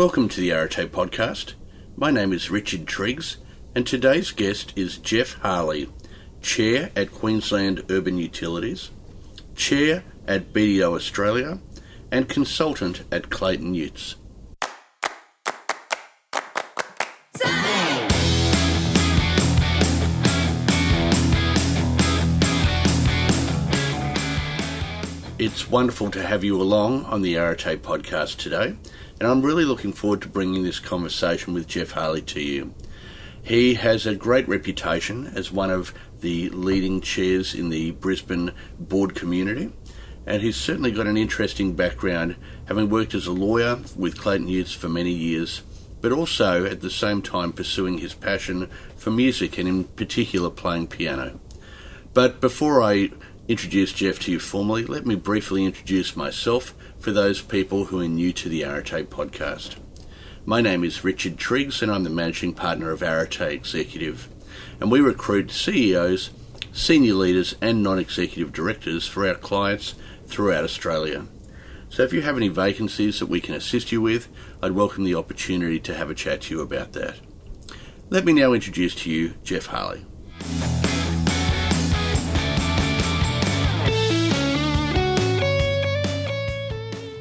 Welcome to the Arete podcast. My name is Richard Triggs, and today's guest is Jeff Harley, Chair at Queensland Urban Utilities, Chair at BDO Australia, and Consultant at Clayton Utz. It's wonderful to have you along on the Arete podcast today, and I'm really looking forward to bringing this conversation with Jeff Harley to you. He has a great reputation as one of the leading chairs in the Brisbane board community, and he's certainly got an interesting background, having worked as a lawyer with Clayton Utz for many years, but also at the same time pursuing his passion for music and, in particular, playing piano. But before I introduce Jeff to you formally, let me briefly introduce myself for those people who are new to the Arete podcast. My name is Richard Triggs, and I'm the managing partner of Arete Executive. And we recruit CEOs, senior leaders, and non executive directors for our clients throughout Australia. So if you have any vacancies that we can assist you with, I'd welcome the opportunity to have a chat to you about that. Let me now introduce to you Jeff Harley.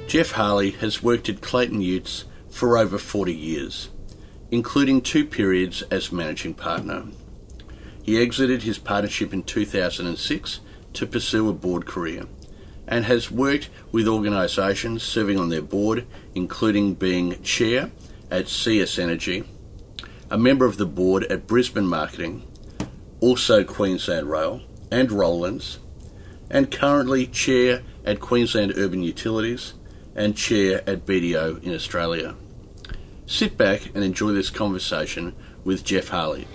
Jeff Harley has worked at Clayton Utz for over 40 years, including two periods as managing partner. He exited his partnership in 2006 to pursue a board career and has worked with organisations serving on their board, including being chair at CS Energy, a member of the board at Brisbane Marketing, also Queensland Rail and Rollins, and currently chair at Queensland Urban Utilities and chair at BDO in Australia. Sit back and enjoy this conversation with Jeff Harley.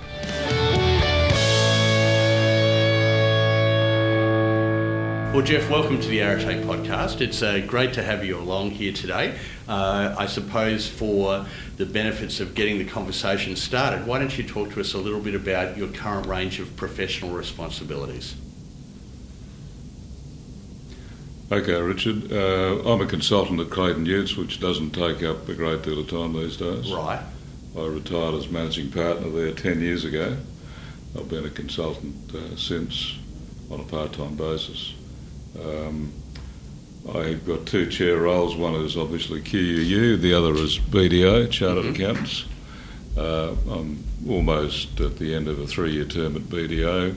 Well, Jeff, welcome to the Arete podcast. It's uh, great to have you along here today. Uh, I suppose for the benefits of getting the conversation started, why don't you talk to us a little bit about your current range of professional responsibilities? Okay, Richard. Uh, I'm a consultant at Clayton Utz, which doesn't take up a great deal of time these days. Right. I retired as managing partner there 10 years ago. I've been a consultant uh, since on a part-time basis. Um, I've got two chair roles. One is obviously QUU, the other is BDO, Chartered mm-hmm. Accountants. Uh, I'm almost at the end of a three-year term at BDO.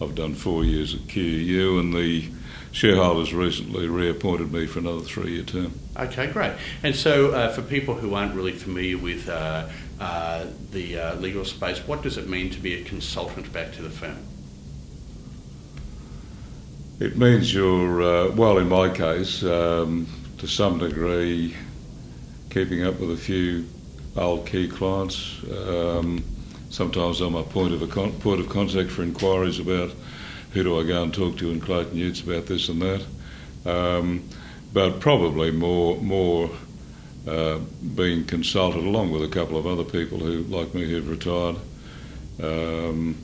I've done four years at QUU, and the shareholders recently reappointed me for another three-year term. Okay, great. And so, uh, for people who aren't really familiar with uh, uh, the uh, legal space, what does it mean to be a consultant back to the firm? It means you're, uh, well, in my case, um, to some degree, keeping up with a few old key clients. Um, sometimes I'm a point of a con- point of contact for inquiries about who do I go and talk to in Clayton Utz about this and that. Um, but probably more more uh, being consulted along with a couple of other people who, like me, who've retired. Um,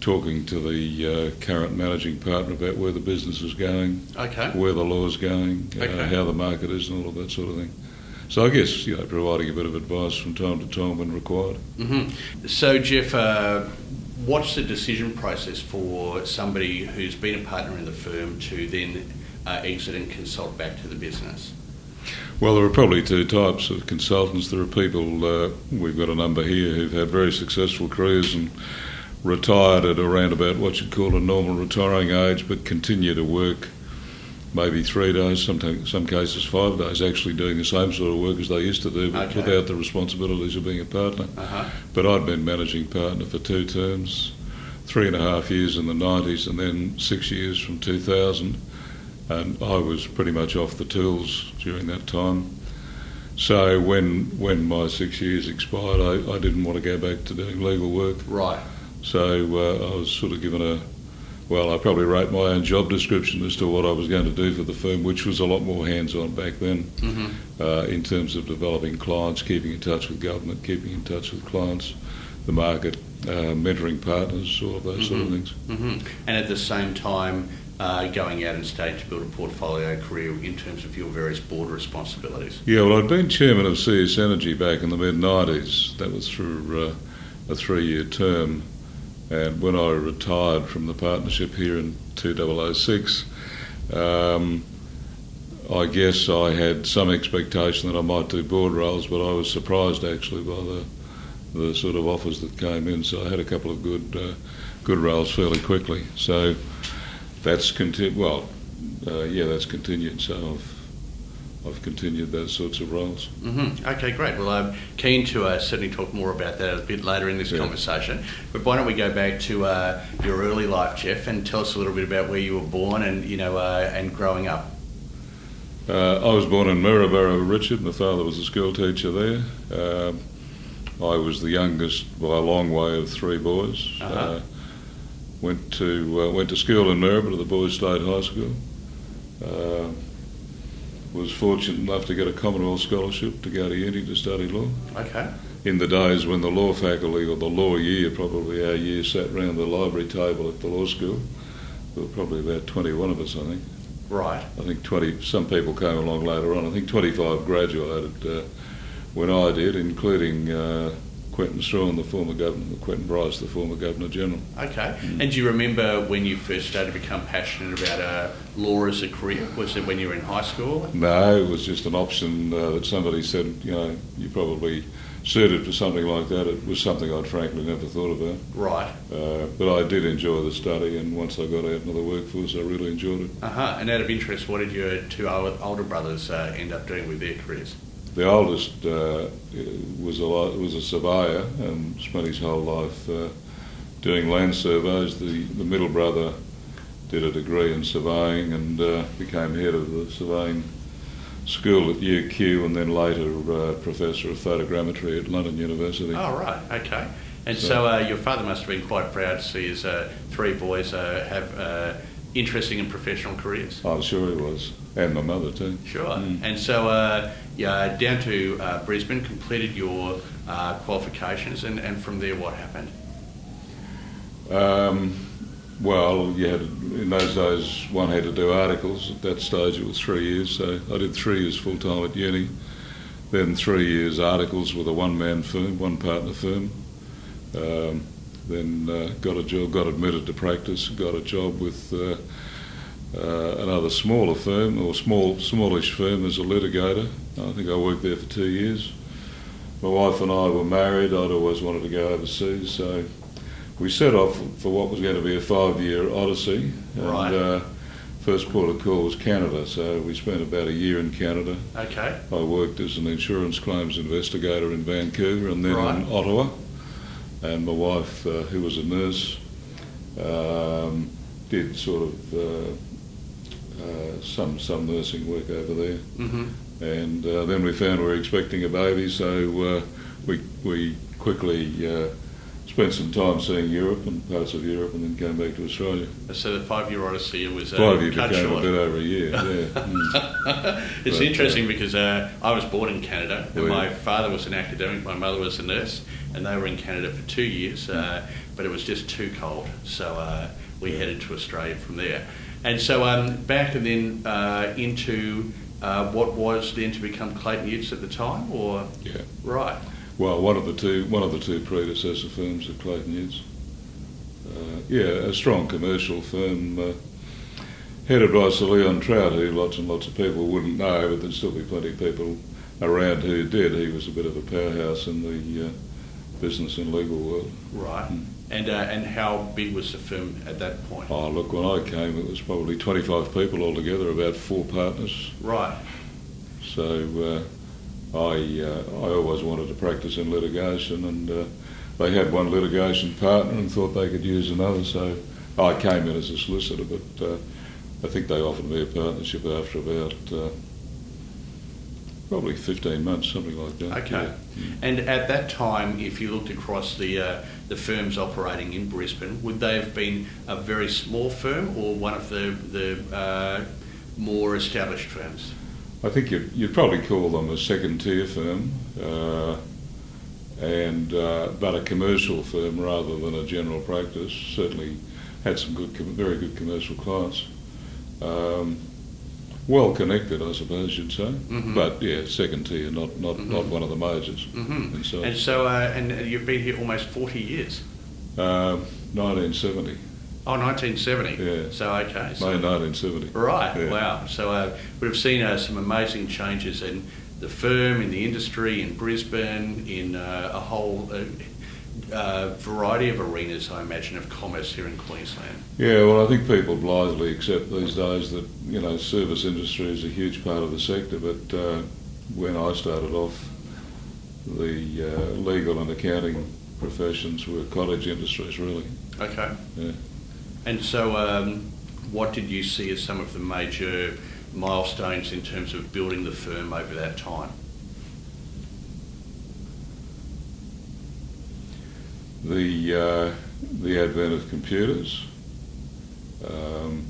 talking to the uh, current managing partner about where the business is going, okay. where the law is going, uh, how the market is, and all of that sort of thing. So I guess you know, providing a bit of advice from time to time when required. Mm-hmm. So Jeff, uh, what's the decision process for somebody who's been a partner in the firm to then uh, exit and consult back to the business? Well, there are probably two types of consultants. There are people, uh, we've got a number here, who've had very successful careers and retired at around about what you'd call a normal retiring age, but continue to work maybe three days, sometimes some cases five days, actually doing the same sort of work as they used to do, but okay. without the responsibilities of being a partner. Uh-huh. But I'd been managing partner for two terms, three and a half years in the 90s, and then six years from 2000. And I was pretty much off the tools during that time. So when when my six years expired, I, I didn't want to go back to doing legal work. Right. So uh, I was sort of given a well, I probably wrote my own job description as to what I was going to do for the firm, which was a lot more hands-on back then mm-hmm. uh, in terms of developing clients, keeping in touch with government, keeping in touch with clients, the market, uh, mentoring partners, all of those mm-hmm. sort of things. Mm-hmm. And at the same time, uh, going out and starting to build a portfolio career in terms of your various board responsibilities? Yeah, well, I'd been chairman of CS Energy back in the mid 90s. That was through uh, a three year term. And when I retired from the partnership here in 2006, um, I guess I had some expectation that I might do board roles, but I was surprised actually by the the sort of offers that came in. So I had a couple of good uh, good roles fairly quickly. So that's continued. Well, uh, yeah, that's continued. So I've I've continued those sorts of roles. Mm-hmm. Okay, great. Well, I'm keen to uh, certainly talk more about that a bit later in this yeah. conversation. But why don't we go back to uh, your early life, Jeff, and tell us a little bit about where you were born and you know uh, and growing up. Uh, I was born in Maryborough, Richard. My father was a school teacher there. Um, I was the youngest by a long way of three boys. Uh-huh. Uh, went to uh, went to school in Maryborough, the Boys State High School. Was fortunate enough to get a Commonwealth scholarship to go to uni to study law. Okay. In the days when the law faculty or the law year, probably our year, sat round the library table at the law school. There were probably about 21 of us, I think. Right. I think 20. Some people came along later on. I think 25 graduated uh, when I did, including uh, Quentin Strachan, the former governor, Quentin Bryce, the former governor general. Okay. Mm. And do you remember when you first started to become passionate about uh, law as a career? Was it when you were in high school? No, it was just an option uh, that somebody said, you know, you probably suited for something like that. It was something I'd frankly never thought about. Right. Uh, but I did enjoy the study, and once I got out into the workforce, I really enjoyed it. Uh huh. And out of interest, what did your two older brothers uh, end up doing with their careers? The oldest uh, was a was a surveyor and spent his whole life uh, doing land surveys. The the middle brother did a degree in surveying and uh, became head of the surveying school at UQ and then later uh, professor of photogrammetry at London University. Oh right, okay. And so, so uh, your father must have been quite proud to see his uh, three boys have interesting and professional careers. I'm sure he was, and my mother too. Sure. Mm. And so, uh, yeah, down to uh, Brisbane, completed your uh, qualifications, and, and from there, what happened? Um, well, you had in those days one had to do articles. At that stage, it was three years. So I did three years full time at uni, then three years articles with a one-man firm, one partner firm. Um, then uh, got a job, got admitted to practice, got a job with uh, uh, another smaller firm or small, smallish firm as a litigator. I think I worked there for two years. My wife and I were married. I'd always wanted to go overseas, so we set off for what was going to be a five-year odyssey. And, right. Uh, first port of call was Canada, so we spent about a year in Canada. Okay. I worked as an insurance claims investigator in Vancouver and then right. in Ottawa and my wife, uh, who was a nurse, um, did sort of uh, uh, some some nursing work over there. Mm-hmm. And uh, then we found we were expecting a baby, so uh, we we quickly spent some time seeing Europe and parts of Europe, and then came back to Australia. So the five-year odyssey was uh, five-year became short. a bit over a year. Yeah, mm. it's but, interesting uh, because uh, I was born in Canada, and my father was an academic, my mother was a nurse, and they were in Canada for two years, uh, but it was just too cold, so uh, we headed to Australia from there. And so um, back and then uh, into uh, what was then to become Clayton Utz at the time, or yeah, right. Well, one of the two one of the two predecessor firms of Clayton Utz. Uh, yeah, a strong commercial firm. Uh, headed by Sir Leon Trout, who lots and lots of people wouldn't know, but there'd still be plenty of people around who did. He was a bit of a powerhouse in the business and legal world. Right. Mm. And uh, and how big was the firm at that point? Oh, look, when I came, it was probably 25 people altogether, about four partners. Right. So uh, I uh, I always wanted to practice in litigation, and uh, they had one litigation partner and thought they could use another, so I came in as a solicitor, but uh, I think they offered me a partnership after about uh, Probably 15 months, something like that. Okay. Yeah. And at that time, if you looked across the uh, the firms operating in Brisbane, would they have been a very small firm or one of the the uh, more established firms? I think you'd, you'd probably call them a second tier firm, uh, and uh, but a commercial firm rather than a general practice. Certainly had some good, very good commercial clients. Um, well connected, I suppose you'd say. Mhm. But yeah, second tier, not not, not Mhm. one of the majors. hmm And so, And so, uh, and you've been here almost 40 years. um, 1970, Oh, 1970. Yeah. So, okay. So, May 1970. Right, Yeah. wow. So uh, we've seen uh, some amazing changes in the firm, in the industry, in Brisbane, in uh, a whole uh, variety of arenas, I imagine, of commerce here in Queensland. Yeah, well, I think people blithely accept these days that you know service industry is a huge part of the sector. But uh, when I started off, the uh, legal and accounting professions were cottage industries, really. Okay. Yeah. And so, um, what did you see as some of the major milestones in terms of building the firm over that time? The uh, the advent of computers, um,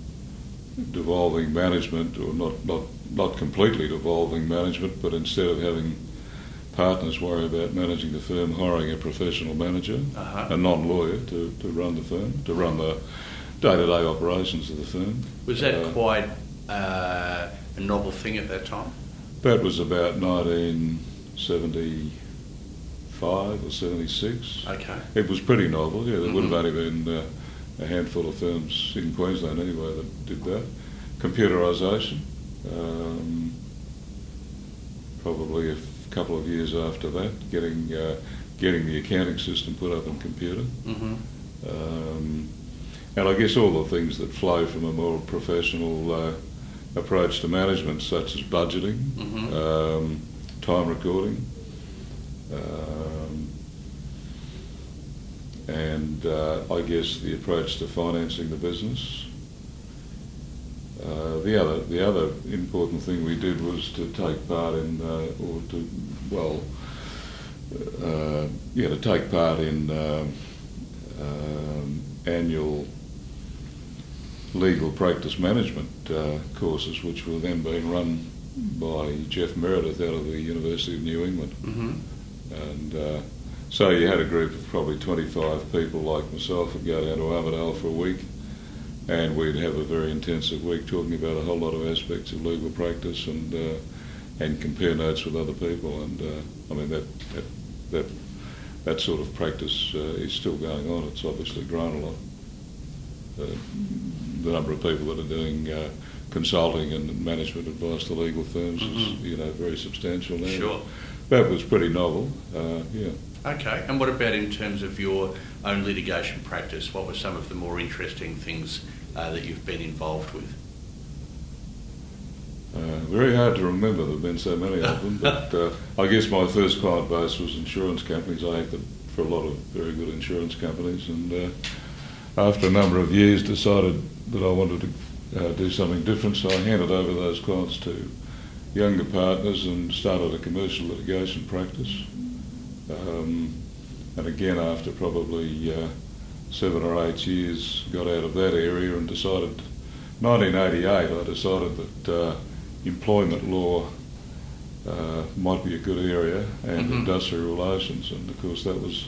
devolving management, or not not not completely devolving management, but instead of having partners worry about managing the firm, hiring a professional manager, Uh-huh. a non-lawyer to, to run the firm, to run the day-to-day operations of the firm. Was that Uh, quite uh, a novel thing at that time? That was about 1975 or 76. Okay. It was pretty novel, yeah. There would have only been uh, a handful of firms in Queensland anyway that did that. Computerisation, um, probably a couple of years after that, getting uh, getting the accounting system put up on computer. hmm Um, and I guess all the things that flow from a more professional uh, approach to management, such as budgeting, Mhm. um, time recording, um, and uh, I guess the approach to financing the business. Uh, the other the other important thing we did was to take part in, uh, or to, well, uh, yeah, to take part in um, um, annual legal practice management uh, courses, which were then being run by Jeff Meredith out of the University of New England. hmm And uh, so you had a group of probably 25 people like myself would go down to Armidale for a week and we'd have a very intensive week talking about a whole lot of aspects of legal practice and uh, and compare notes with other people. And uh, I mean, that, that, that, that sort of practice uh, is still going on. It's obviously grown a lot. Uh, the number of people that are doing uh, consulting and management advice to legal firms Mhm. is, you know, very substantial now. Sure. That was pretty novel, uh, yeah. Okay. And what about in terms of your own litigation practice? What were some of the more interesting things uh, that you've been involved with? Uh, very hard to remember, there have been so many of them, but uh, I guess my first client base was insurance companies. I acted for a lot of very good insurance companies, and uh, after a number of years decided that I wanted to uh, do something different, so I handed over those clients to younger partners and started a commercial litigation practice. Um, and again, after probably uh, seven or eight years, got out of that area and decided, 1988, I decided that uh, employment law uh, might be a good area and Mhm. industrial relations, and of course that was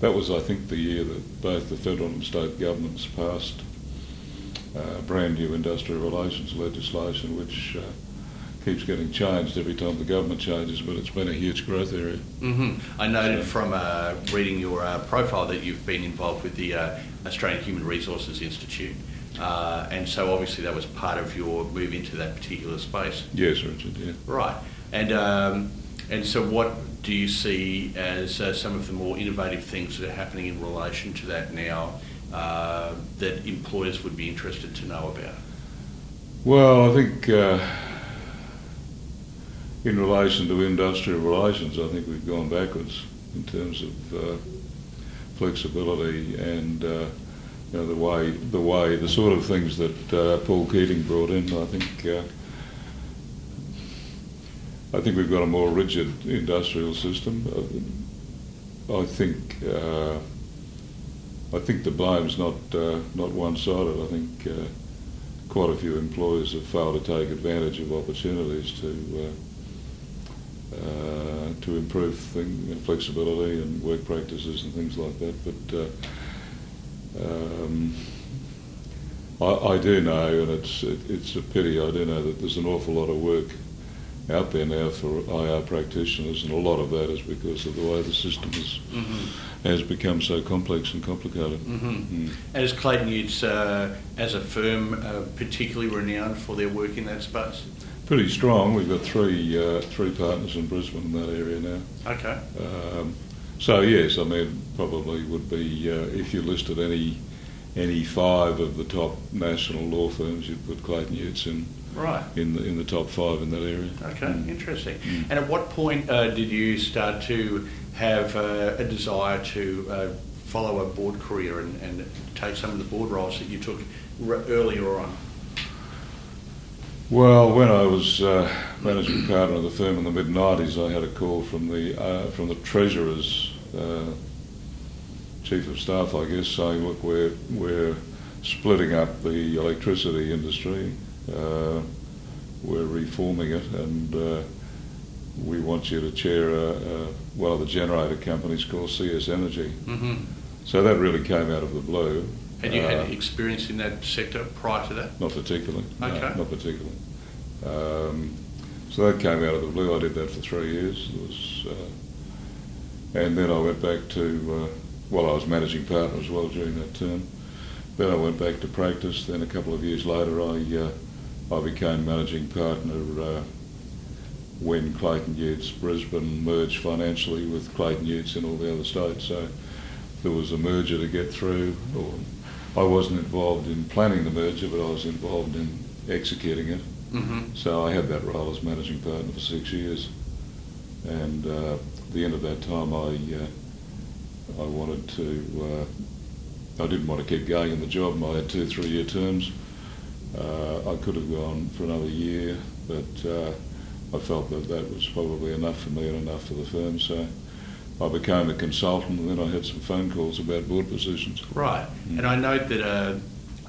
that was I think the year that both the federal and state governments passed uh, brand new industrial relations legislation, which uh, keeps getting changed every time the government changes, but it's been a huge growth area. hmm I noted So- from uh, reading your uh, profile that you've been involved with the uh, Australian Human Resources Institute. Uh, and so obviously that was part of your move into that particular space. Yes, Richard. Yeah. Right. And, um, and so what do you see as uh, some of the more innovative things that are happening in relation to that now uh, that employers would be interested to know about? Well, I think uh, in relation to industrial relations, I think we've gone backwards in terms of uh, flexibility and uh, you know, the way, the way, the sort of things that uh, Paul Keating brought in. I think uh, I think we've got a more rigid industrial system. Uh, I think uh, I think the blame's not not one-sided. I think. Quite a few employers have failed to take advantage of opportunities to uh, to improve thing, flexibility and work practices and things like that. But uh, um, I, I do know, and it's it, it's a pity. I do know that there's an awful lot of work out there now for IR practitioners, and a lot of that is because of the way the system is, Mm-hmm. has become so complex and complicated. Mm-hmm. Mm. And is Clayton Utz, uh, as a firm, uh, particularly renowned for their work in that space? Pretty strong. We've got three uh, three partners in Brisbane in that area now. Okay. Um, so yes, I mean probably would be uh, if you listed any any five of the top national law firms, you'd put Clayton Utz in Right. in the in the top five in that area. Okay, Mm. interesting. Mm. And at what point uh, did you start to have uh, a desire to uh, follow a board career and, and take some of the board roles that you took r- earlier on? Well, when I was uh, managing partner of the firm in the mid '90s, I had a call from the uh, from the treasurer's uh, chief of staff, I guess, saying, "Look, we're we're splitting up the electricity industry. Uh, we're reforming it, and uh, we want you to chair a, a, one of the generator companies called CS Energy." Mm-hmm. So that really came out of the blue. Had you Uh, had experience in that sector prior to that? Not particularly. no, Okay. not particularly. Um, so that came out of the blue. I did that for three years. It was, uh, and then I went back to, uh, well, I was managing partner as well during that term. Then I went back to practice. Then a couple of years later, I uh, I became managing partner uh, when Clayton Utz Brisbane merged financially with Clayton Utz in all the other states. So there was a merger to get through. Or I wasn't involved in planning the merger, but I was involved in executing it. Mm-hmm. So I had that role as managing partner for six years, and uh, at the end of that time, I uh, I wanted to. Uh, I didn't want to keep going in the job. I had two three-year terms. Uh, I could have gone for another year, but uh, I felt that that was probably enough for me and enough for the firm. So I became a consultant, and then I had some phone calls about board positions. Right. Mm. And I note that uh,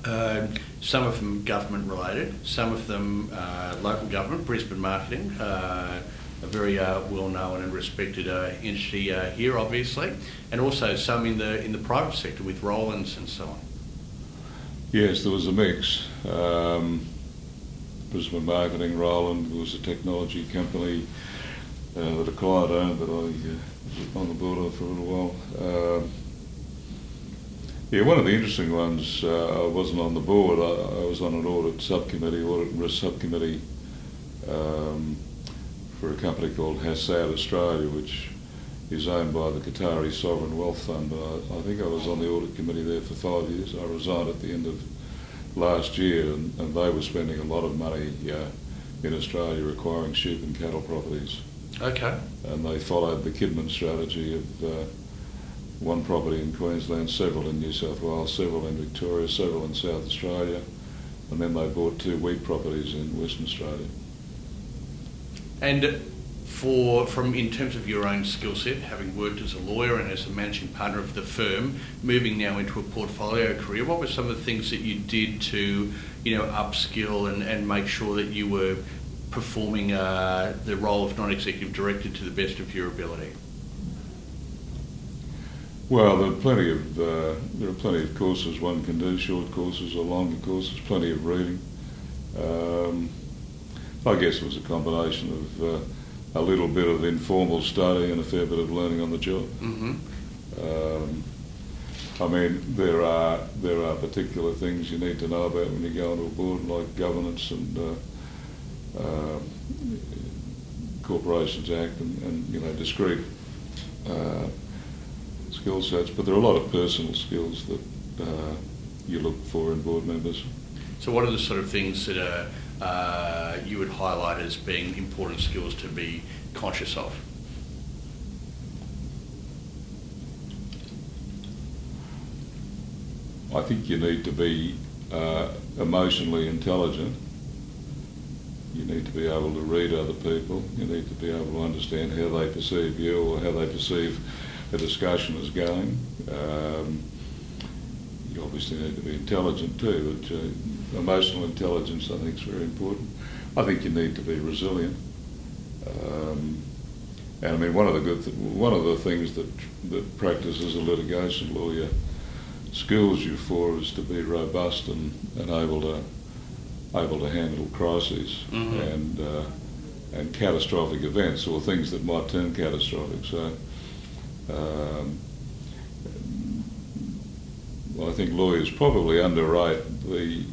uh, some of them government related, some of them uh, local government, Brisbane Marketing, uh, a very uh, well known and respected uh, entity uh, here, obviously, and also some in the in the private sector with Rollins and so on. Yes, there was a mix. Um, Brisbane Marketing, Roland, was a technology company uh, that a owned that I was on the board for a little while. Um, yeah, one of the interesting ones, uh, I wasn't on the board, I, I was on an audit subcommittee, audit and risk subcommittee um, for a company called Hassad Australia, which is owned by the Qatari Sovereign Wealth Fund. I, I think I was on the audit committee there for five years. I resigned at the end of last year, and, and they were spending a lot of money uh, in Australia acquiring sheep and cattle properties. Okay. And they followed the Kidman strategy of uh, one property in Queensland, several in New South Wales, several in Victoria, several in South Australia, and then they bought two wheat properties in Western Australia. And for from in terms of your own skill set, having worked as a lawyer and as a managing partner of the firm, moving now into a portfolio career, what were some of the things that you did to, you know, upskill and, and make sure that you were performing uh, the role of non-executive director to the best of your ability? Well, there are plenty of uh, there are plenty of courses one can do, short courses or longer courses. Plenty of reading. Um, I guess it was a combination of uh, a little bit of informal study and a fair bit of learning on the job. Mm-hmm. Um, I mean, there are there are particular things you need to know about when you go onto a board, like governance and uh, uh, Corporations Act, and, and you know discrete uh, skill sets. But there are a lot of personal skills that uh, you look for in board members. So, what are the sort of things that uh, uh, you would highlight as being important skills to be conscious of? I think you need to be uh, emotionally intelligent. You need to be able to read other people. You need to be able to understand how they perceive you or how they perceive a discussion is going. Um, you obviously need to be intelligent too, but uh, emotional intelligence I think is very important. I think you need to be resilient. Um, and I mean, one of the good, th- one of the things that that practice as a litigation lawyer skills you for is to be robust and, and able to able to handle crises Mhm. and uh, and catastrophic events or things that might turn catastrophic. So. Um, I think lawyers probably underrate the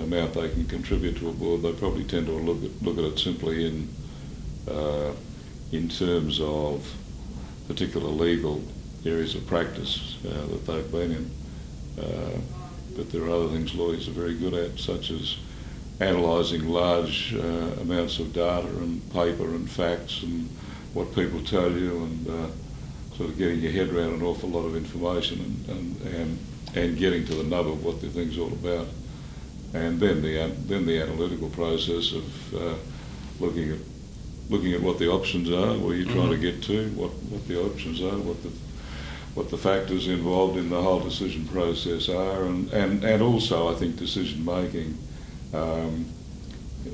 amount they can contribute to a board. They probably tend to look at look at it simply in uh, in terms of particular legal areas of practice uh, that they've been in. Uh, but there are other things lawyers are very good at, such as analysing large uh, amounts of data and paper and facts and what people tell you and uh, sort of getting your head around an awful lot of information and, and, and, and getting to the nub of what the thing's all about. And then the, then the analytical process of uh, looking at looking at what the options are, where you're trying to get to, what, what the options are, what the what the factors involved in the whole decision process are, and, and, and also I think decision making. Um,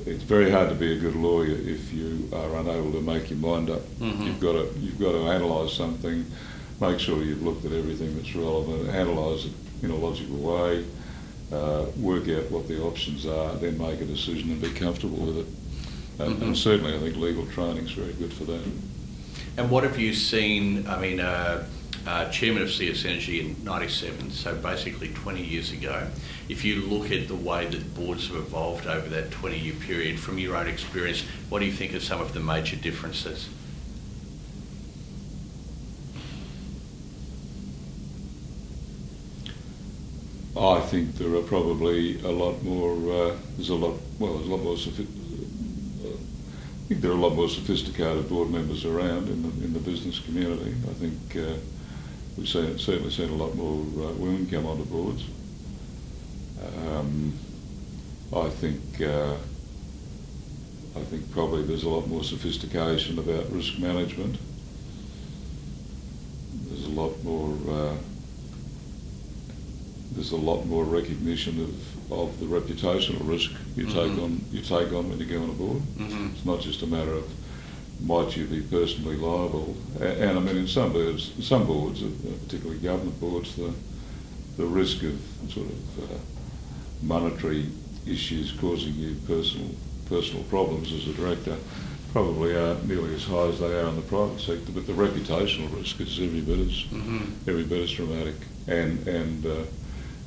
it's very hard to be a good lawyer if you are unable to make your mind up. Mhm. You've got to you've got to analyse something, make sure you've looked at everything that's relevant, analyse it in a logical way, uh, work out what the options are, then make a decision and be comfortable with it. And, Mhm. and certainly, I think legal training is very good for that. And what have you seen? I mean, uh, uh, chairman of CS Energy in '97, so basically 20 years ago. If you look at the way that boards have evolved over that 20-year period, from your own experience, what do you think are some of the major differences? I think there are probably a lot more. Uh, there's a lot. Well, there's a lot more. Sophi- uh, I think there are a lot more sophisticated board members around in the in the business community. I think uh, we've seen, certainly seen a lot more uh, women come onto boards. Um, I think. Uh, I think probably there's a lot more sophistication about risk management. There's a lot more. Uh, there's a lot more recognition of, of the reputational risk you take Mhm. on you take on when you go on a board. Mhm. It's not just a matter of might you be personally liable. And, I mean, in some boards, some boards, uh, particularly government boards, the the risk of sort of uh, monetary issues causing you personal personal problems as a director probably aren't nearly as high as they are in the private sector. But the reputational risk is every bit as Mhm. every bit as dramatic. And and uh,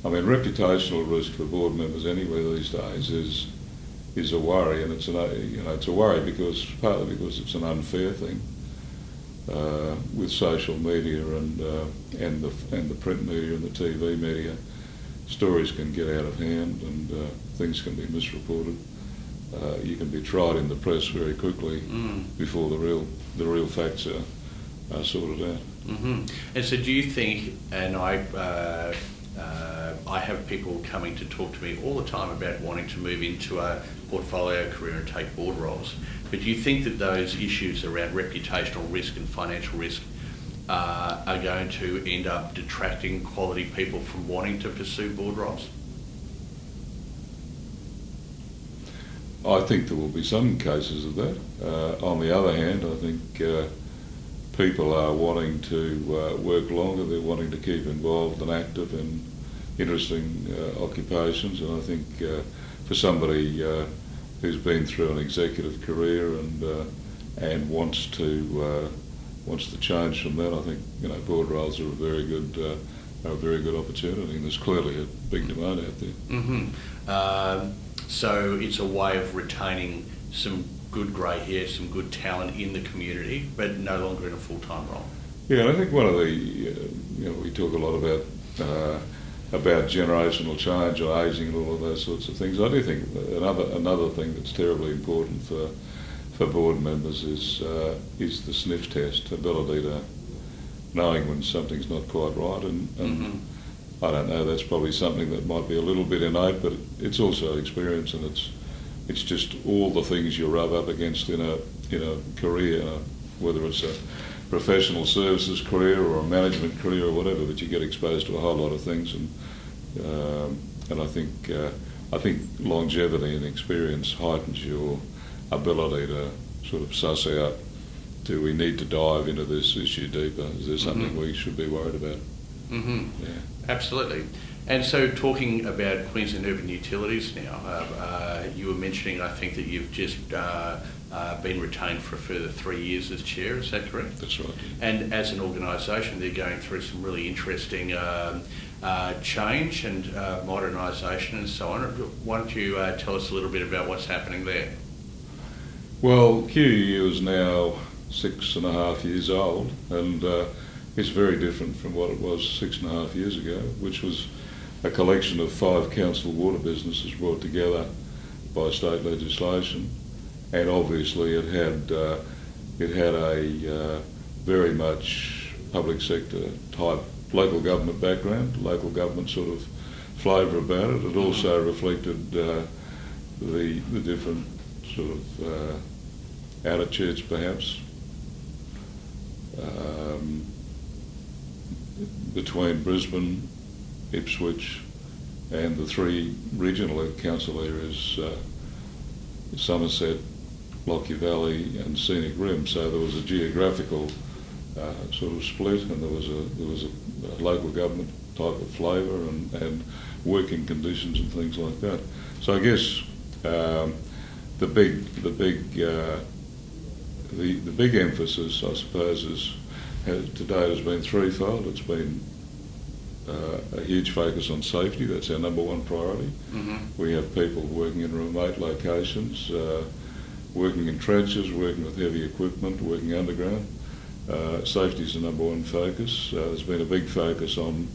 I mean, reputational risk for board members anywhere these days is is a worry, and it's an uh, you know it's a worry because partly because it's an unfair thing uh, with social media and uh, and the and the print media and the TV media. Stories can get out of hand and uh, things can be misreported. Uh, you can be tried in the press very quickly Mm. before the real the real facts are, are sorted out. hmm And so, do you think? And I, uh, uh, I have people coming to talk to me all the time about wanting to move into a portfolio career and take board roles. But do you think that those issues around reputational risk and financial risk uh, are going to end up detracting quality people from wanting to pursue board roles? I think there will be some cases of that. Uh, on the other hand, I think uh, people are wanting to uh, work longer. They're wanting to keep involved and active in interesting uh, occupations. And I think uh, for somebody uh, who's been through an executive career and uh, and wants to uh, wants to change from that, I think you know board roles are a very good uh, are a very good opportunity. And there's clearly a big demand out there. hmm Um, so it's a way of retaining some good grey hair, some good talent in the community, but no longer in a full-time role. Yeah, and I think one of the, uh, you know, we talk a lot about uh, about generational change or ageing and all of those sorts of things. I do think another another thing that's terribly important for for board members is uh, is the sniff test, ability to knowing when something's not quite right, and, and Mhm. I don't know. That's probably something that might be a little bit innate, but it's also experience, and it's it's just all the things you rub up against in a in a career, whether it's a professional services career or a management career or whatever. But you get exposed to a whole lot of things, and um, and I think uh, I think longevity and experience heightens your ability to sort of suss out. Do we need to dive into this issue deeper? Is there something Mhm. we should be worried about? Mm-hmm. Yeah. Absolutely. And so, talking about Queensland Urban Utilities now, uh, uh, you were mentioning, I think, that you've just uh, uh been retained for a further three years as chair. Is that correct? That's right. And as an organisation, they're going through some really interesting um, uh, change and uh, modernisation and so on. Why don't you tell us a little bit about what's happening there? Well, QUU is now six and a half years old, and it's very different from what it was six and a half years ago, which was a collection of five council water businesses brought together by state legislation, and obviously it had uh, it had a uh, very much public sector type local government background, local government sort of flavour about it. It also reflected uh, the the different sort of uh, attitudes, perhaps. Um, between Brisbane Ipswich, and the three regional council areas, uh, Somerset, Lockyer Valley, and Scenic Rim. So there was a geographical uh, sort of split, and there was a there was a, a local government type of flavour and, and working conditions and things like that. So I guess um, the big the big uh, the the big emphasis, I suppose, is has, today has been threefold. It's been uh, a huge focus on safety. That's our number one priority. Mm-hmm. We have people working in remote locations, uh, working in trenches, working with heavy equipment, working underground. Uh, safety is the number one focus. Uh, there's been a big focus on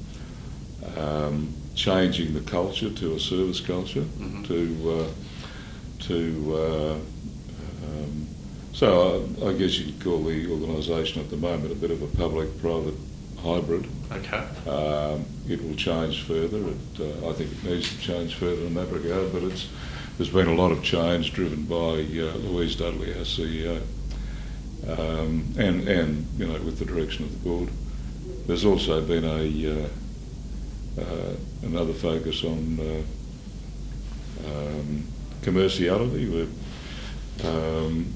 um, changing the culture to a service culture, mm-hmm. to uh, to uh, um, so I, I, guess you could call the organisation at the moment a bit of a public-private hybrid. Okay. Um, it will change further. It, uh, I think it needs to change further in that regard, but it's there's been a lot of change driven by uh, Louise Dudley, our CEO, um, and and you know with the direction of the board. There's also been a uh, uh another focus on uh, um, commerciality. Um,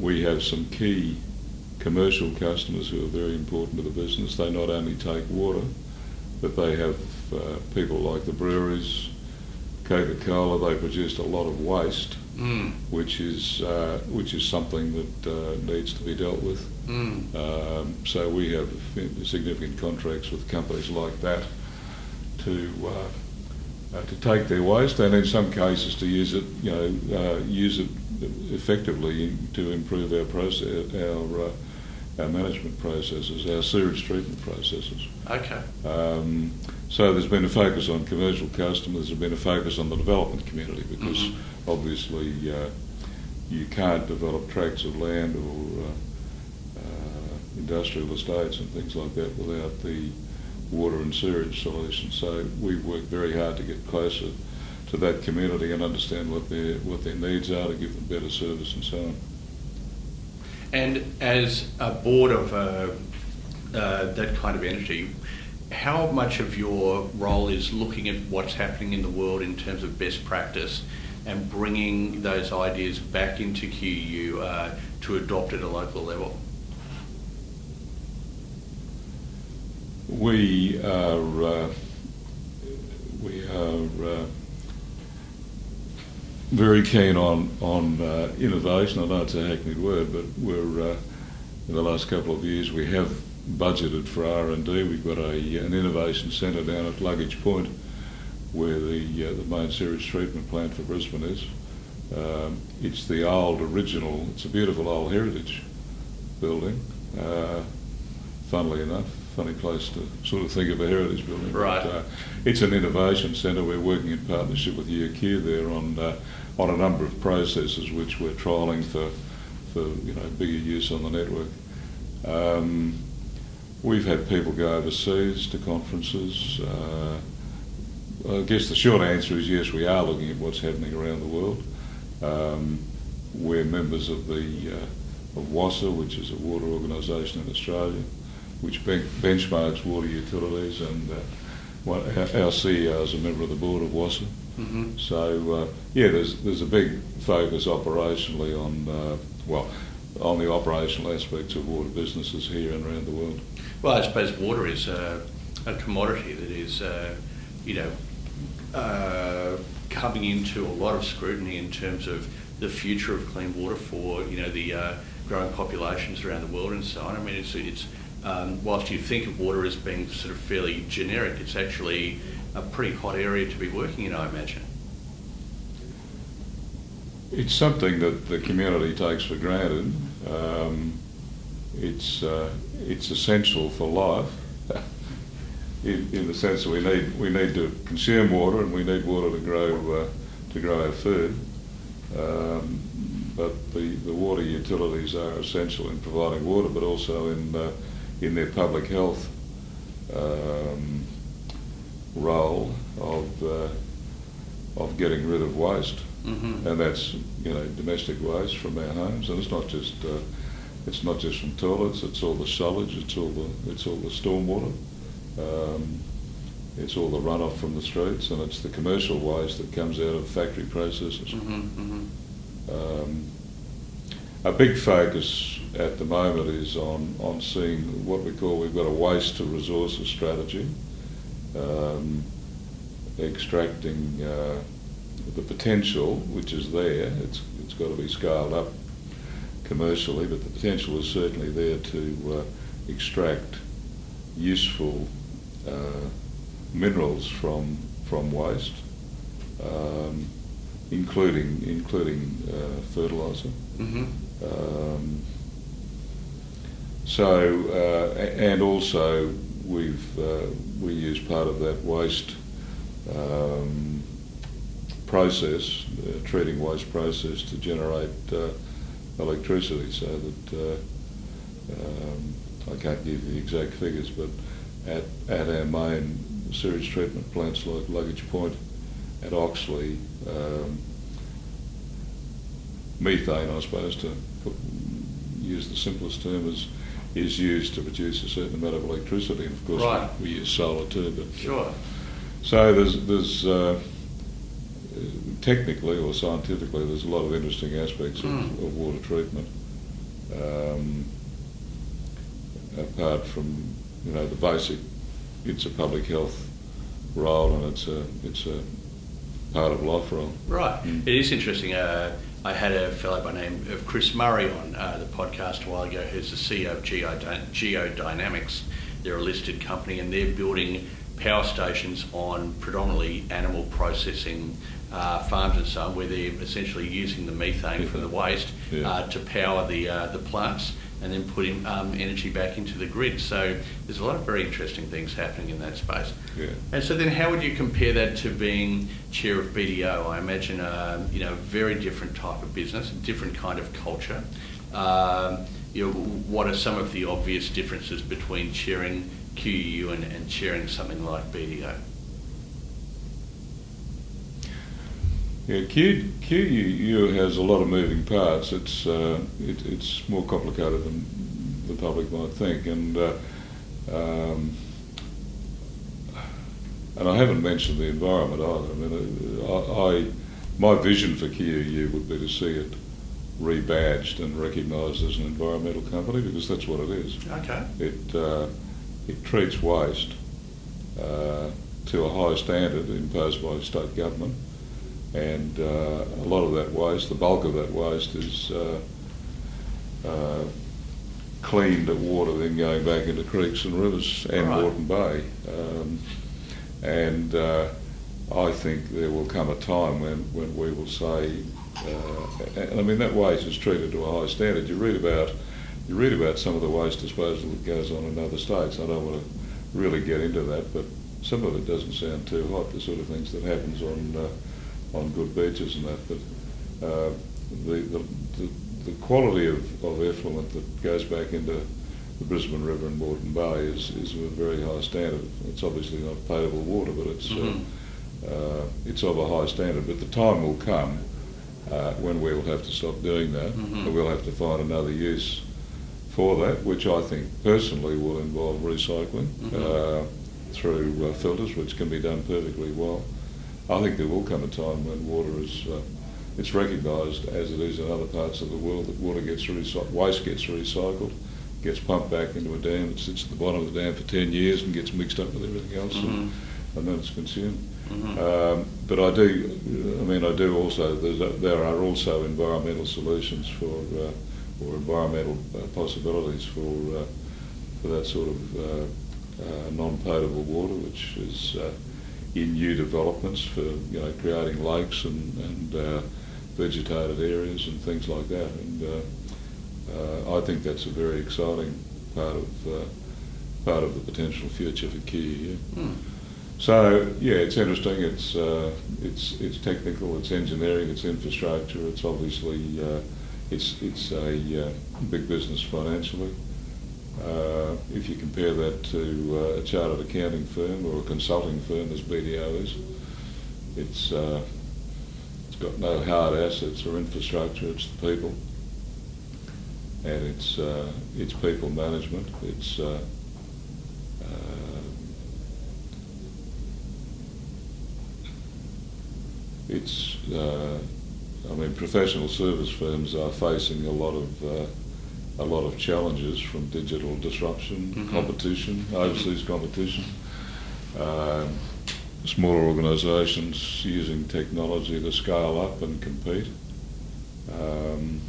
we have some key commercial customers who are very important to the business. They not only take water, but they have uh, people like the breweries, Coca-Cola. They produce a lot of waste, mm. which is uh, which is something that uh, needs to be dealt with. Mm. Um, so we have significant contracts with companies like that to. Uh, uh, to take their waste, and in some cases to use it, you know, uh, use it effectively to improve our process, our our management processes, our sewage treatment processes. Okay. Um, so there's been a focus on commercial customers, there's been a focus on the development community because mm-hmm. obviously uh, you can't develop tracts of land or uh, uh, industrial estates and things like that without the water and sewage solution. So we've worked very hard to get closer to that community and understand what their what their needs are to give them better service and so on. And as a board of uh, uh, that kind of entity, how much of your role is looking at what's happening in the world in terms of best practice and bringing those ideas back into QU uh, to adopt at a local level? We are uh, we are uh, very keen on on uh, innovation. I know it's a hackneyed word, but we're uh, in the last couple of years we have budgeted for R and D. We've got a an innovation centre down at Luggage Point, where the uh, the main sewage treatment plant for Brisbane is. Um, it's the old original. It's a beautiful old heritage building. Uh, funnily enough, funny place to sort of think of a heritage building. Right. But, uh, it's an innovation centre. We're working in partnership with UQ there on uh, on a number of processes which we're trialling for for you know bigger use on the network. Um, we've had people go overseas to conferences. Uh, I guess the short answer is yes, we are looking at what's happening around the world. Um, we're members of the uh, of WSAA, which is a water organisation in Australia, which ben- benchmarks water utilities, and uh, our, our CEO is a member of the board of WSAA. Mm-hmm. So uh, yeah, there's there's a big focus operationally on uh, well on the operational aspects of water businesses here and around the world. Well, I suppose water is uh, a commodity that is, uh, you know, uh, coming into a lot of scrutiny in terms of the future of clean water for you know the uh, growing populations around the world and so on. I mean, it's, it's um, whilst you think of water as being sort of fairly generic, it's actually a pretty hot area to be working in, I imagine. It's something that the community takes for granted. Um, it's uh, it's essential for life, in, in, the sense that we need we need to consume water and we need water to grow uh, to grow our food. Um, but the, the water utilities are essential in providing water, but also in uh, in their public health um, role of uh, of getting rid of waste, mm-hmm. and that's you know domestic waste from our homes, and it's not just uh, it's not just from toilets. It's all the solids. It's all the it's all the stormwater. Um, it's all the runoff from the streets, and it's the commercial waste that comes out of factory processes. Mm-hmm, mm-hmm. Um, a big focus at the moment is on, on seeing what we call we've got a waste to resources strategy, um, extracting uh, the potential which is there. It's, it's got to be scaled up commercially, but the potential is certainly there to uh, extract useful uh, minerals from from waste. Um, including including uh, fertilizer. Mm-hmm. Um, so uh, and also we've uh, we use part of that waste um, process, uh, treating waste process to generate uh, electricity. So that uh, um, I can't give you the exact figures, but at at our main sewage treatment plants like Luggage Point at Oxley, um, methane, I suppose, to put, use the simplest term, is, is used to produce a certain amount of electricity. And of course, right. we, we, use solar too. But sure. So there's there's uh, technically or scientifically, there's a lot of interesting aspects of, hmm. of, water treatment. Um, apart from you know the basic, it's a public health role and it's a it's a part of life role. Right. Mm. It is interesting. Uh, I had a fellow by name of Chris Murray on uh, the podcast a while ago, who's the CEO of Geodynamics. They're a listed company and they're building power stations on predominantly animal processing uh, farms and so on, where they're essentially using the methane from the waste yeah. uh, to power the uh, the plants and then putting um, energy back into the grid. So there's a lot of very interesting things happening in that space. Yeah. And so then, how would you compare that to being chair of BDO? I imagine a um, you know very different type of business, a different kind of culture. Um, you know, what are some of the obvious differences between chairing QUU and, and chairing something like BDO? Yeah, Q, QUU has a lot of moving parts. It's uh, it, it's more complicated than the public might think, and uh, um, and I haven't mentioned the environment either. I mean, uh, I, I my vision for QUU would be to see it rebadged and recognised as an environmental company because that's what it is. Okay. It uh, it treats waste uh, to a high standard imposed by state government and uh, a lot of that waste, the bulk of that waste, is uh, uh, cleaned water then going back into creeks and rivers and right. Moreton Bay. Um, and uh, I think there will come a time when, when we will say, uh, and I mean that waste is treated to a high standard. You read about you read about some of the waste disposal that goes on in other states. I don't want to really get into that, but some of it doesn't sound too hot. The sort of things that happens on uh, on good beaches and that, but uh, the, the, the, the, quality of, of effluent that goes back into the Brisbane River and Moreton Bay is, is of a very high standard. It's obviously not potable water, but it's, uh, mm-hmm. uh, it's of a high standard. But the time will come uh, when we will have to stop doing that, mm-hmm. and we'll have to find another use for that, which I think personally will involve recycling mm-hmm. Uh, through uh, filters, which can be done perfectly well. I think there will come a time when water is uh, it's recognised as it is in other parts of the world that water gets recycled, waste gets recycled, gets pumped back into a dam. It sits at the bottom of the dam for 10 years and gets mixed up with everything else, and, Mm-hmm. and then it's consumed. Um, but I do, I mean, I do also, a, there are also environmental solutions for, uh, or environmental uh, possibilities for, uh, for that sort of uh, uh, non-potable water, which is uh, in new developments for, you know, creating lakes and, and uh, vegetated areas and things like that. And uh, uh, I think that's a very exciting part of, uh, part of the potential future for Kia. Yeah. Hmm. So yeah, it's interesting. It's uh, it's it's technical. It's engineering. It's infrastructure. It's obviously uh, it's it's a uh, big business financially. Uh, if you compare that to uh, a chartered accounting firm or a consulting firm, as BDO is, it's uh, it's got no hard assets or infrastructure. It's the people, and it's uh, it's people management. It's uh, it's, I mean, professional service firms are facing a lot of a lot of challenges from digital disruption, Mhm. competition, overseas competition. Um, smaller organisations using technology to scale up and compete. Um,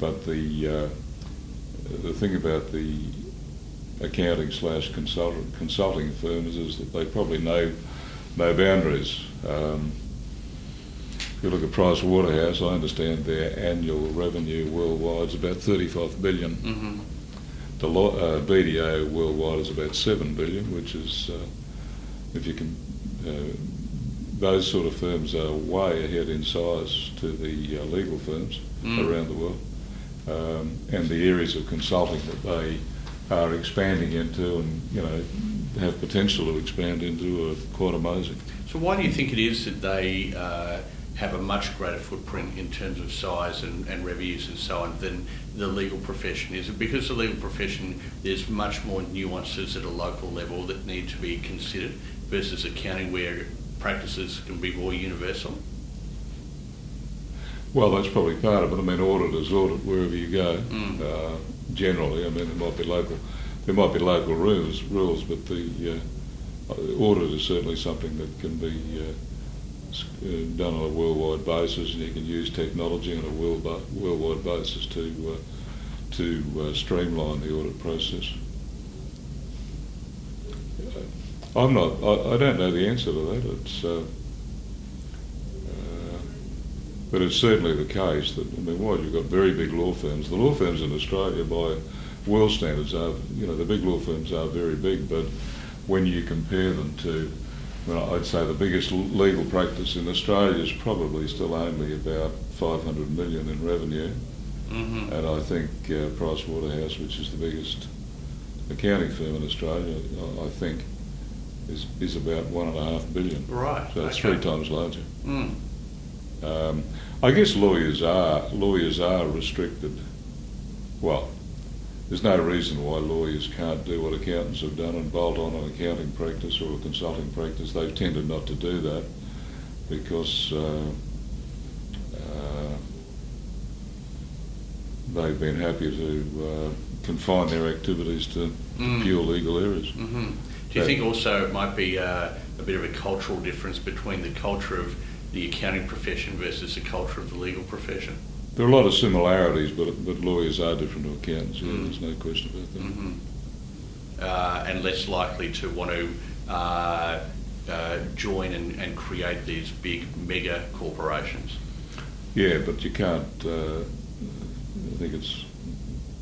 but the uh, the thing about the accounting slash consultant consulting firms is that they probably know no boundaries. Um, you look at Price Waterhouse, I understand their annual revenue worldwide is about 35 billion. Mm-hmm. The lo- uh, BDO worldwide is about 7 billion, which is, uh, if you can, uh, those sort of firms are way ahead in size to the uh, legal firms Mm. around the world. Um, and the areas of consulting that they are expanding into and, you know, have potential to expand into are quite amazing. So why do you think it is that they uh, have a much greater footprint in terms of size and, and revenues and so on than the legal profession? Is because the legal profession there's much more nuances at a local level that need to be considered versus accounting where practices can be more universal? Well, that's probably part of it. I mean, auditors audit wherever you go. Mm. Uh, generally, I mean, there might be local, there might be local rules, rules, but the uh, audit is certainly something that can be uh, done on a worldwide basis, and you can use technology on a world worldwide basis to uh, to uh, streamline the audit process. I'm not. I, I don't know the answer to that. It's. Uh, uh, but it's certainly the case that, I mean, what, you've got very big law firms. The law firms in Australia, by world standards, are, you know, the big law firms are very big, but when you compare them to, well, I'd say the biggest legal practice in Australia is probably still only about 500 million in revenue. Mm-hmm. And I think uh, Price Waterhouse, which is the biggest accounting firm in Australia, I- think is, is about one and a half billion. Right. So it's okay. three times larger. Mm. Um, I guess lawyers are lawyers are restricted. Well, there's no reason why lawyers can't do what accountants have done and bolt on an accounting practice or a consulting practice. They've tended not to do that because uh, uh, they've been happy to uh, confine their activities to Mm. pure legal areas. hmm Do you think also it might be uh, a bit of a cultural difference between the culture of the accounting profession versus the culture of the legal profession? There are a lot of similarities, but but lawyers are different to accountants. Yeah, Mm. there's no question about that. hmm Uh, and less likely to want to uh, uh, join and, and create these big mega corporations. Yeah, but you can't. Uh, I think it's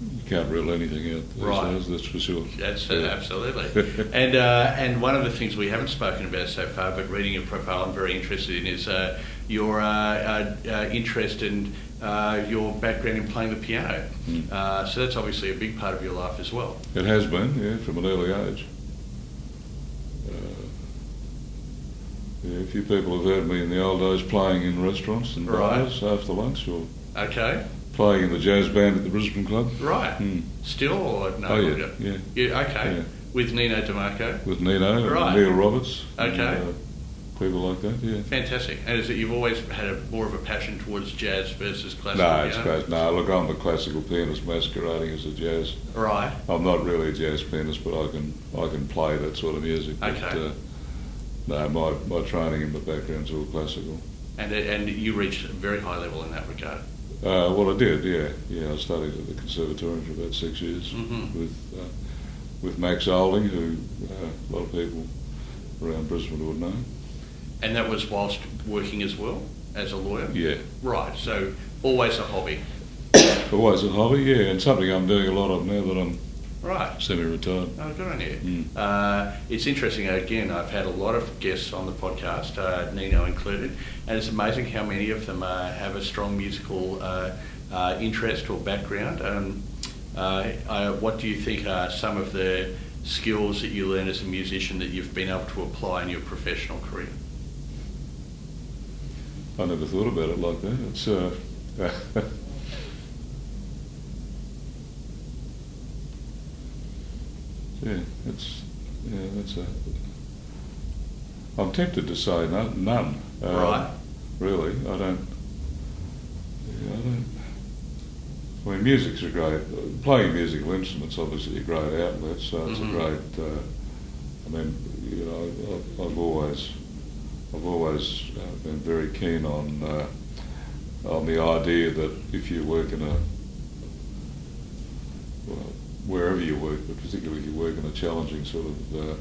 you can't rule anything out. these Right. days, that's for sure. That's uh, Yeah. absolutely. and uh, and one of the things we haven't spoken about so far, but reading your profile, I'm very interested in is uh, your uh, uh, uh, interest and uh, your background in playing the piano. Mm. Uh, so that's obviously a big part of your life as well. It has been, yeah, from an early age. Uh, yeah, a few people have heard me in the old days playing in restaurants and Right. bars after lunch, or Okay, playing in the jazz band at the Brisbane Club. right. Hmm. Still or no? Oh yeah, yeah, Yeah, okay. Yeah. With Nino DeMarco. with Nino Right. and Neil Roberts. and, Okay. uh, people like that. Yeah. Fantastic. And is it you've always had a more of a passion towards jazz versus classical? No, it's piano? class- no. Look, I'm a classical pianist masquerading as a jazz. Right. I'm not really a jazz pianist, but I can I can play that sort of music. Okay. But, uh, no, my, my training in the background's all classical. And and you reached a very high level in that regard. Uh, well, I did, yeah, yeah. I studied at the conservatorium for about six years Mhm. with uh, with Max Olding, who uh, a lot of people around Brisbane would know. And that was whilst working as well as a lawyer. Yeah, Right. So always a hobby. always a hobby, yeah, and something I'm doing a lot of now that I'm Right. semi-retired. Oh, good on you. Mm. Uh, it's interesting. Again, I've had a lot of guests on the podcast, uh, Nino included, and it's amazing how many of them uh, have a strong musical uh, uh, interest or background. Um, uh, uh, what do you think are some of the skills that you learn as a musician that you've been able to apply in your professional career? I never thought about it like that. It's uh, yeah, it's yeah, that's a. I'm tempted to say none. none. Uh, Right. Really, I don't. Yeah, I don't. I mean, music's a great. Playing musical instruments, obviously, a great outlet. So it's Mhm. a great. Uh, I mean, you know, I've, I've always, I've always uh, been very keen on uh, on the idea that if you work in a well, wherever you work, but particularly if you work in a challenging sort of uh,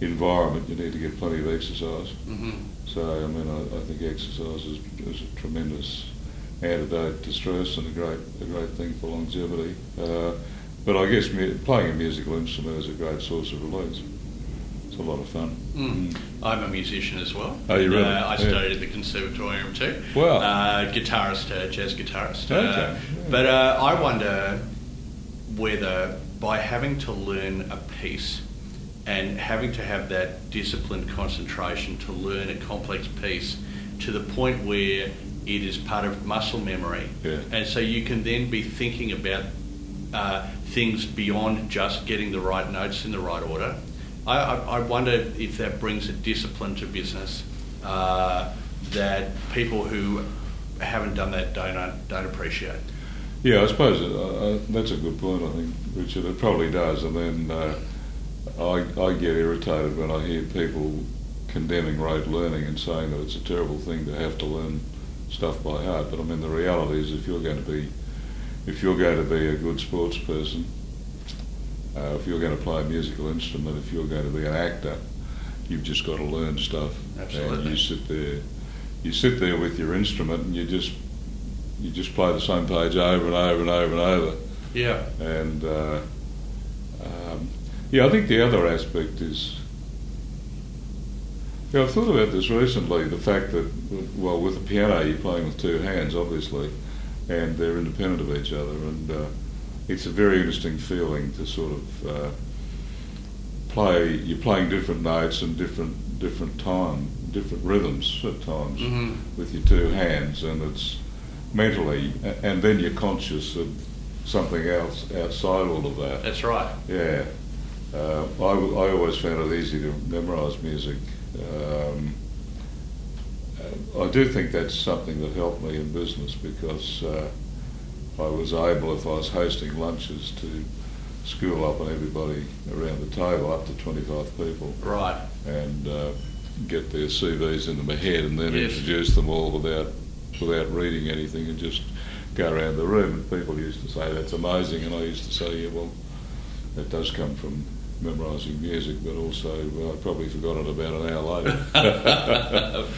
environment, you need to get plenty of exercise. hmm So, I mean, I, I think exercise is, is a tremendous antidote to stress and a great, a great thing for longevity. Uh, but I guess mu- playing a musical instrument is a great source of release. It's a lot of fun. Mm. I'm a musician as well. Oh, you really? Uh, I Yeah. studied at the conservatorium too. Wow. Uh, guitarist, uh, jazz guitarist. Okay, Uh, yeah. But uh, I wonder whether by having to learn a piece and having to have that disciplined concentration to learn a complex piece to the point where it is part of muscle memory. Yeah. And so you can then be thinking about uh, things beyond just getting the right notes in the right order. I, I, wonder if that brings a discipline to business uh, that people who haven't done that don't, don't appreciate. Yeah, I suppose uh, uh, that's a good point. I think Richard, it probably does. And then uh, I, I get irritated when I hear people condemning rote learning and saying that it's a terrible thing to have to learn stuff by heart. But I mean, the reality is, if you're going to be, if you're going to be a good sports person, uh, if you're going to play a musical instrument, if you're going to be an actor, you've just got to learn stuff. And Absolutely. you sit there, you sit there with your instrument, and you just you just play the same page over and over and over and over. Yeah. And uh, um, yeah, I think the other aspect is. Yeah, I've thought about this recently. The fact that, well, with the piano, you're playing with two hands, obviously, and they're independent of each other, and uh, it's a very interesting feeling to sort of uh, play. You're playing different notes and different different time, different rhythms at times hmm with your two hands, and it's mentally, and then you're conscious of something else outside all of that. That's right. Yeah, uh, I, I always found it easy to memorise music. Um, uh, I do think that's something that helped me in business because uh, I was able, if I was hosting lunches, to school up on everybody around the table, up to 25 people, Right. and uh, get their CVs into my head and then Yes. introduce them all without without reading anything and just go around the room. And people used to say that's amazing, and I used to say, yeah, well, that does come from memorising music, but also well, I probably forgot it about an hour later.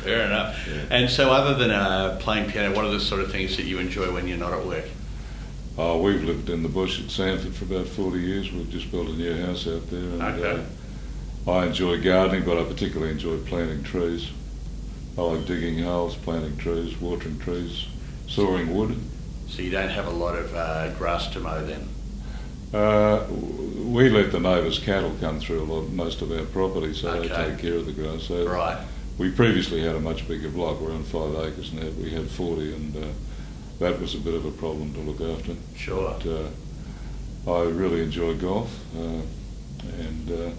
Fair enough. Yeah. And so, other than uh, playing piano, what are the sort of things that you enjoy when you're not at work? Oh, we've lived in the bush at Samford for about 40 years. We've just built a new house out there. And, Okay. uh, I enjoy gardening, but I particularly enjoy planting trees. I like digging holes, planting trees, watering trees, sawing wood. So you don't have a lot of uh, grass to mow then. Uh, we let the neighbours' cattle come through a lot, most of our property, so they take care of the grass. So Right. we previously had a much bigger block, around five acres, and we had 40, and uh, that was a bit of a problem to look after. Sure. But uh, I really enjoy golf, uh, and uh,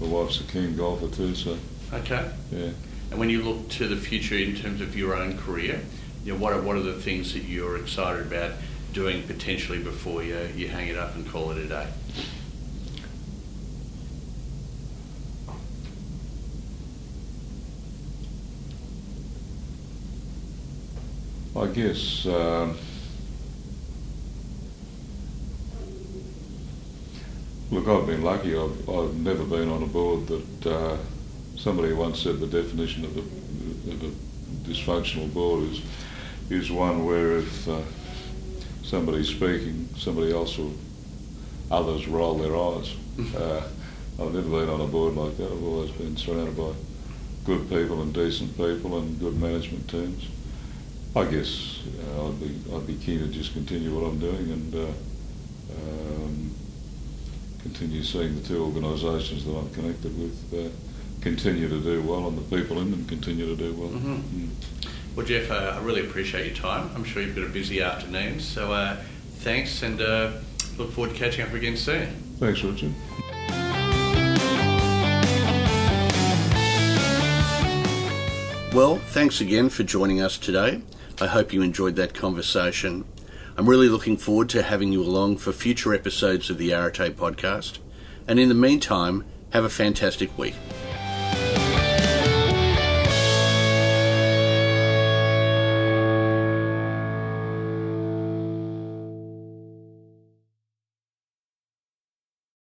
my wife's a keen golfer too, so Okay. yeah. And when you look to the future in terms of your own career, you know, what are, what are the things that you're excited about doing potentially before you, you hang it up and call it a day? I guess um, look, I've been lucky. I've, I've never been on a board that uh, somebody once said the definition of a, of a dysfunctional board is is one where if uh, somebody's speaking, somebody else will others roll their eyes. Uh, I've never been on a board like that. I've always been surrounded by good people and decent people and good management teams. I guess uh, I'd be I'd be keen to just continue what I'm doing and uh, um, continue seeing the two organisations that I'm connected with uh, continue to do well and the people in them continue to do well. Mm-hmm. Mm. Well, Jeff, uh, I really appreciate your time. I'm sure you've got a busy afternoon, so uh, thanks and uh, look forward to catching up again soon. Thanks, Richard. Well, thanks again for joining us today. I hope you enjoyed that conversation. I'm really looking forward to having you along for future episodes of the Arete podcast. And in the meantime, have a fantastic week.